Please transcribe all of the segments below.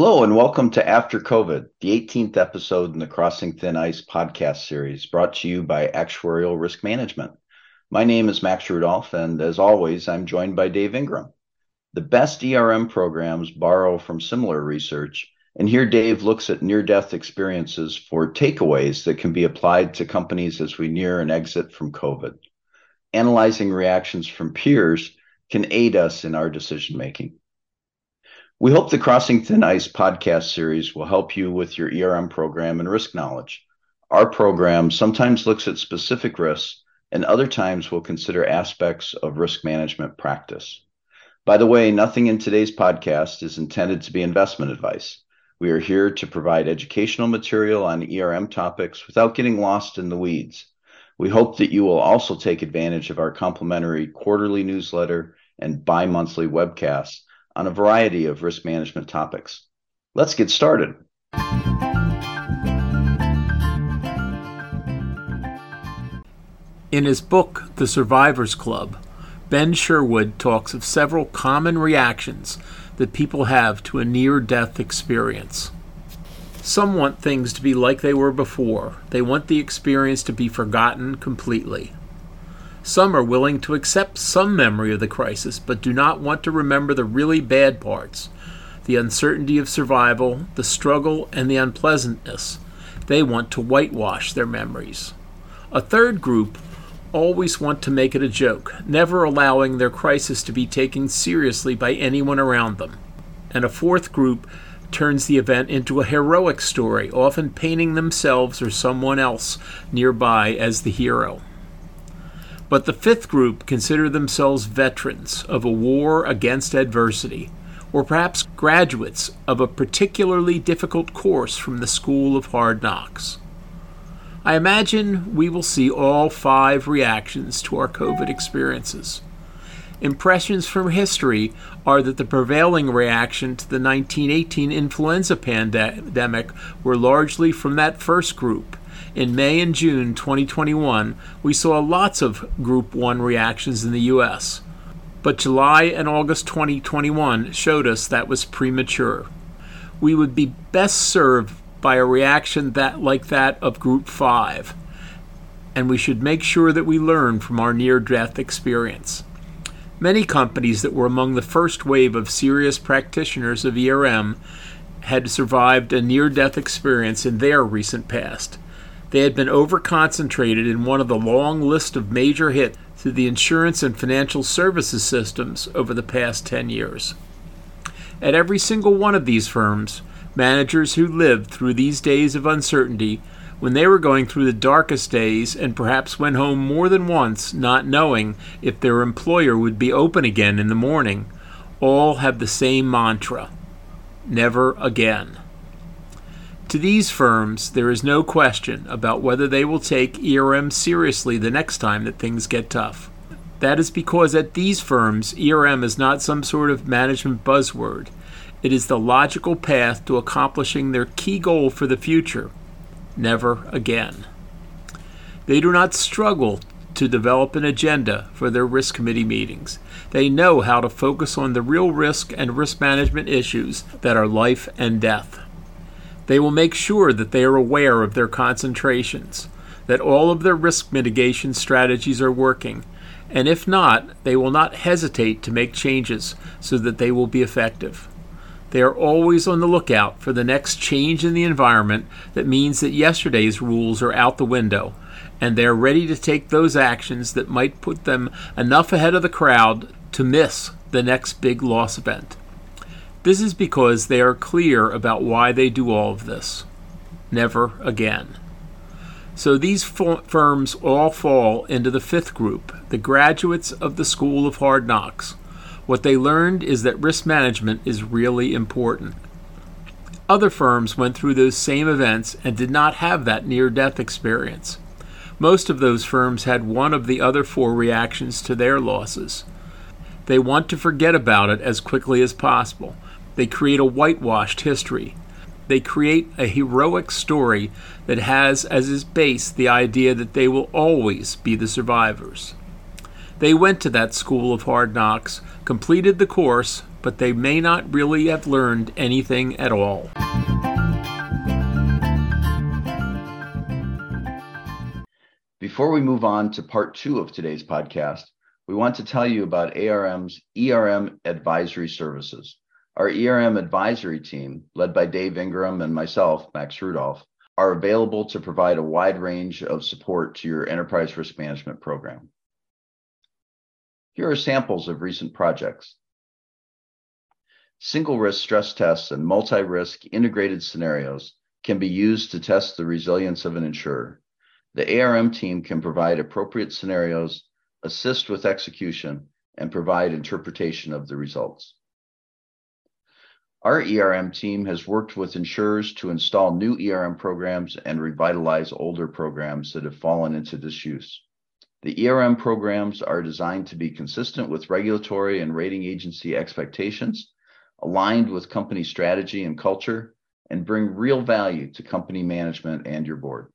Hello, and welcome to After COVID, the 18th episode in the Crossing Thin Ice podcast series brought to you by Actuarial Risk Management. My name is Max Rudolph, and as always, I'm joined by Dave Ingram. The best ERM programs borrow from similar research, and here Dave looks at near death experiences for takeaways that can be applied to companies as we near an exit from COVID. Analyzing reactions from peers can aid us in our decision making. We hope the Crossing Thin Ice podcast series will help you with your ERM program and risk knowledge. Our program sometimes looks at specific risks and other times will consider aspects of risk management practice. By the way, nothing in today's podcast is intended to be investment advice. We are here to provide educational material on ERM topics without getting lost in the weeds. We hope that you will also take advantage of our complimentary quarterly newsletter and bi monthly webcasts on a variety of risk management topics. Let's get started. In his book, The Survivors Club, Ben Sherwood talks of several common reactions that people have to a near death experience. Some want things to be like they were before, they want the experience to be forgotten completely. Some are willing to accept some memory of the crisis, but do not want to remember the really bad parts the uncertainty of survival, the struggle, and the unpleasantness. They want to whitewash their memories. A third group always want to make it a joke, never allowing their crisis to be taken seriously by anyone around them. And a fourth group turns the event into a heroic story, often painting themselves or someone else nearby as the hero. But the fifth group consider themselves veterans of a war against adversity, or perhaps graduates of a particularly difficult course from the School of Hard Knocks. I imagine we will see all five reactions to our COVID experiences. Impressions from history are that the prevailing reaction to the 1918 influenza pandemic were largely from that first group, in May and June 2021, we saw lots of Group 1 reactions in the US, but July and August 2021 showed us that was premature. We would be best served by a reaction that like that of Group 5, and we should make sure that we learn from our near death experience. Many companies that were among the first wave of serious practitioners of ERM had survived a near death experience in their recent past. They had been over-concentrated in one of the long list of major hits to the insurance and financial services systems over the past 10 years. At every single one of these firms, managers who lived through these days of uncertainty, when they were going through the darkest days and perhaps went home more than once not knowing if their employer would be open again in the morning, all have the same mantra never again. To these firms, there is no question about whether they will take ERM seriously the next time that things get tough. That is because at these firms, ERM is not some sort of management buzzword. It is the logical path to accomplishing their key goal for the future never again. They do not struggle to develop an agenda for their risk committee meetings. They know how to focus on the real risk and risk management issues that are life and death. They will make sure that they are aware of their concentrations, that all of their risk mitigation strategies are working, and if not, they will not hesitate to make changes so that they will be effective. They are always on the lookout for the next change in the environment that means that yesterday's rules are out the window, and they are ready to take those actions that might put them enough ahead of the crowd to miss the next big loss event. This is because they are clear about why they do all of this. Never again. So these firms all fall into the fifth group, the graduates of the School of Hard Knocks. What they learned is that risk management is really important. Other firms went through those same events and did not have that near death experience. Most of those firms had one of the other four reactions to their losses. They want to forget about it as quickly as possible they create a whitewashed history. They create a heroic story that has as its base the idea that they will always be the survivors. They went to that school of hard knocks, completed the course, but they may not really have learned anything at all. Before we move on to part two of today's podcast, we want to tell you about ARM's ERM Advisory Services. Our ERM advisory team, led by Dave Ingram and myself, Max Rudolph, are available to provide a wide range of support to your enterprise risk management program. Here are samples of recent projects. Single risk stress tests and multi risk integrated scenarios can be used to test the resilience of an insurer. The ARM team can provide appropriate scenarios, assist with execution, and provide interpretation of the results. Our ERM team has worked with insurers to install new ERM programs and revitalize older programs that have fallen into disuse. The ERM programs are designed to be consistent with regulatory and rating agency expectations, aligned with company strategy and culture, and bring real value to company management and your board.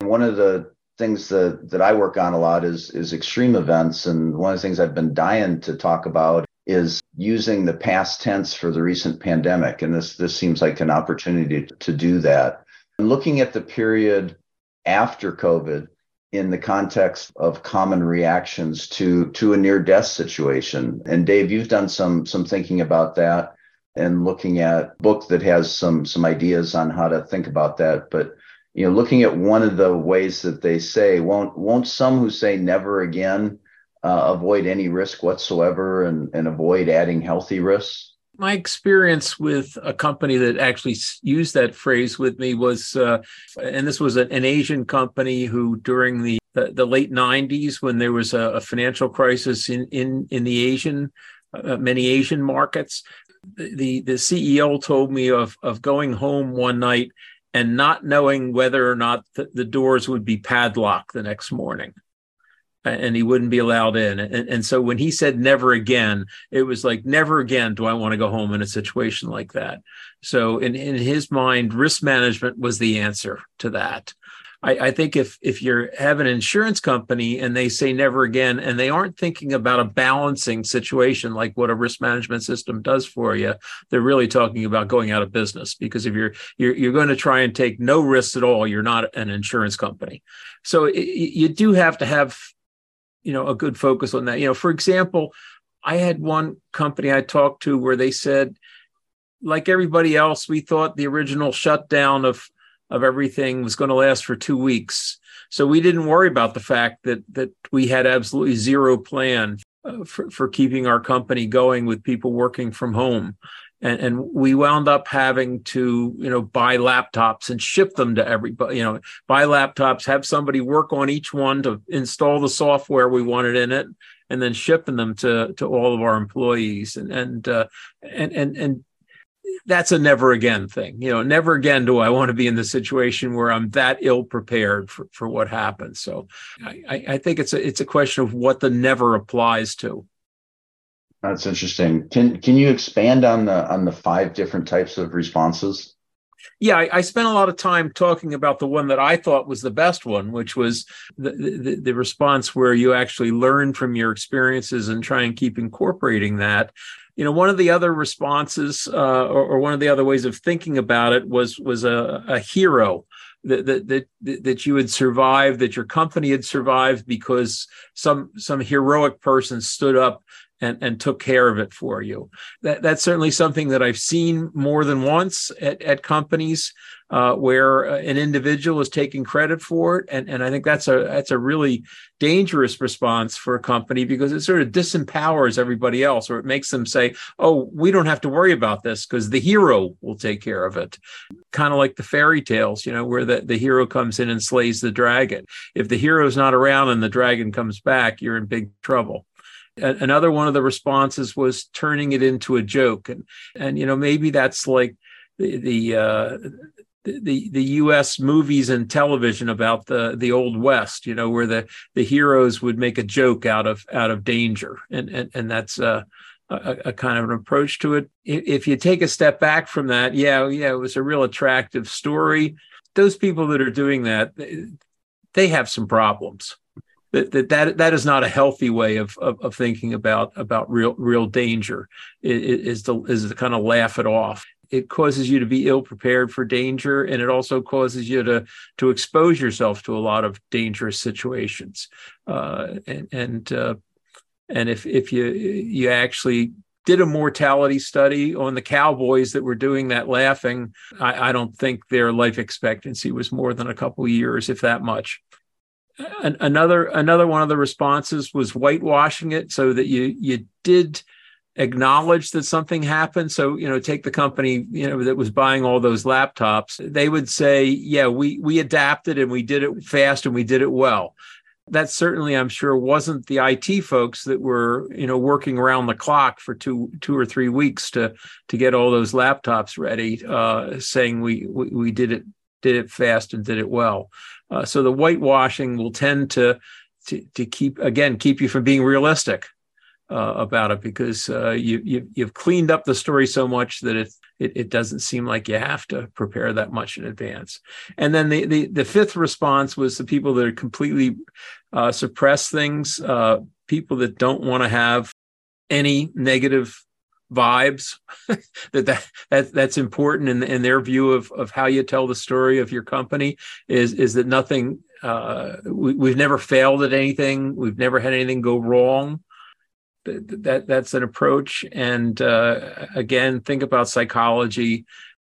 One of the things that, that I work on a lot is, is extreme events. And one of the things I've been dying to talk about is using the past tense for the recent pandemic. And this, this seems like an opportunity to do that. And looking at the period after COVID in the context of common reactions to, to a near death situation. And Dave, you've done some, some thinking about that and looking at book that has some, some ideas on how to think about that. But you know, looking at one of the ways that they say, won't won't some who say never again uh, avoid any risk whatsoever and, and avoid adding healthy risks? my experience with a company that actually used that phrase with me was, uh, and this was an, Asian company who, during the, the, the late '90s, when there was a, a, financial crisis in in in the Asian, uh, many Asian markets, the the CEO told me of of going home one night and not knowing whether or not the, the doors would be padlocked the next morning and he wouldn't be allowed in. And, and so when he said never again, it was like, never again do I want to go home in a situation like that. So in, in his mind, risk management was the answer to that. I, I think if if you have an insurance company and they say never again, and they aren't thinking about a balancing situation like what a risk management system does for you, they're really talking about going out of business. Because if you're you're, you're going to try and take no risks at all, you're not an insurance company. So it, you do have to have you know a good focus on that you know for example i had one company i talked to where they said like everybody else we thought the original shutdown of of everything was going to last for two weeks. So we didn't worry about the fact that that we had absolutely zero plan uh, for, for keeping our company going with people working from home. And, and we wound up having to you know buy laptops and ship them to everybody you know buy laptops have somebody work on each one to install the software we wanted in it and then shipping them to to all of our employees. And and uh, and and and that's a never again thing you know never again do i want to be in the situation where i'm that ill prepared for, for what happens so I, I think it's a it's a question of what the never applies to that's interesting. Can can you expand on the on the five different types of responses? Yeah, I, I, spent a lot of time talking about the one that I thought was the best one, which was the, the, the response where you actually learn from your experiences and try and keep incorporating that. You know, one of the other responses, uh, or, or, one of the other ways of thinking about it, was was a, a hero that, that that that you had survived, that your company had survived because some some heroic person stood up and, and took care of it for you. That, that's certainly something that I've seen more than once at, at companies uh, where uh, an individual is taking credit for it, and, and I think that's a that's a really dangerous response for a company because it sort of disempowers everybody else, or it makes them say, "Oh, we don't have to worry about this because the hero will take care of it." Kind of like the fairy tales, you know, where the, the hero comes in and slays the dragon. If the hero's not around and the dragon comes back, you're in big trouble another one of the responses was turning it into a joke and and you know maybe that's like the the uh, the the U.S. movies and television about the the old West, you know, where the the heroes would make a joke out of out of danger, and and and that's uh, a, a kind of an approach to it. If you take a step back from that, yeah, yeah, it was a real attractive story. those people that are doing that, they have some problems. That that that, that is not a healthy way of, of, of thinking about about real real danger. Is to is to kind of laugh it off. It causes you to be ill prepared for danger, and it also causes you to to expose yourself to a lot of dangerous situations. Uh, and and uh, and if if you you actually did a mortality study on the cowboys that were doing that laughing. I, I don't think their life expectancy was more than a couple years, if that much. An, another another one of the responses was whitewashing it so that you you did acknowledge that something happened. So you know take the company you know that was buying all those laptops. They would say yeah we we adapted and we did it fast and we did it well. That certainly i'm sure wasn't the it folks that were you know working around the clock for two two or three weeks to to get all those laptops ready uh, saying we, we, we did it did it fast and did it well uh, so the whitewashing will tend to, to to keep again keep you from being realistic uh, about it because uh, you, you you've cleaned up the story so much that it, it, it doesn't seem like you have to prepare that much in advance. And then the the, the fifth response was the people that are completely uh, suppress things, uh, people that don't want to have any negative vibes that, that that that's important in, in their view of of how you tell the story of your company is is that nothing uh, we, we've never failed at anything. We've never had anything go wrong. That that's an approach. And uh, again think about psychology.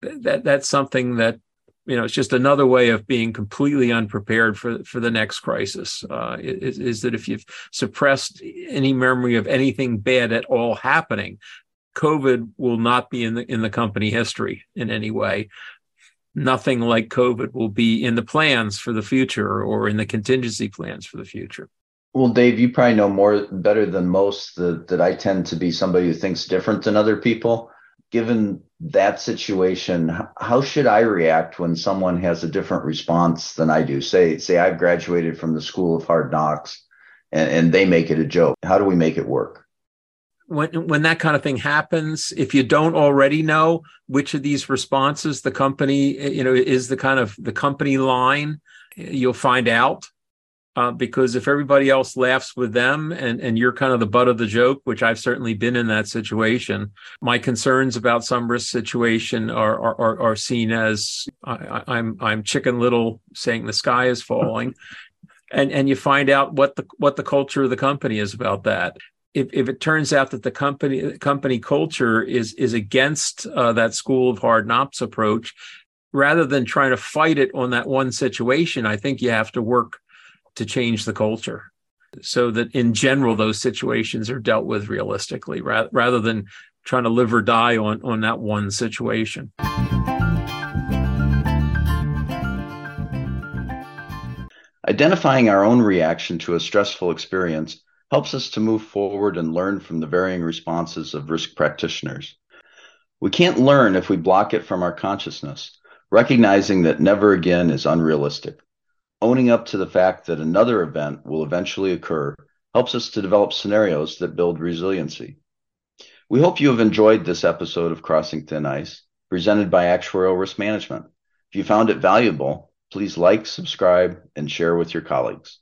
That that's something that you know it's just another way of being completely unprepared for for the next crisis uh, is, is that if you've suppressed any memory of anything bad at all happening covid will not be in the in the company history in any way nothing like covid will be in the plans for the future or in the contingency plans for the future well, Dave, you probably know more better than most that, that I tend to be somebody who thinks different than other people. Given that situation, how should I react when someone has a different response than I do? Say, say I've graduated from the School of Hard Knocks and, and they make it a joke. How do we make it work? When, when that kind of thing happens, if you don't already know which of these responses the company, you know, is the kind of the company line, you'll find out uh, because if everybody else laughs with them and, and you're kind of the butt of the joke, which I've certainly been in that situation, my concerns about some risk situation are are, are, are seen as I, I'm I'm chicken little saying the sky is falling. And, and you find out what the what the culture of the company is about that. If, if it turns out that the company company culture is is against uh, that school of hard knocks approach, rather than trying to fight it on that one situation, I think you have to work to change the culture so that in general those situations are dealt with realistically rather, rather than trying to live or die on, on that one situation. Identifying our own reaction to a stressful experience helps us to move forward and learn from the varying responses of risk practitioners. We can't learn if we block it from our consciousness, recognizing that never again is unrealistic owning up to the fact that another event will eventually occur helps us to develop scenarios that build resiliency. We hope you have enjoyed this episode of Crossing Thin Ice, presented by Actuarial Risk Management. If you found it valuable, please like, subscribe, and share with your colleagues.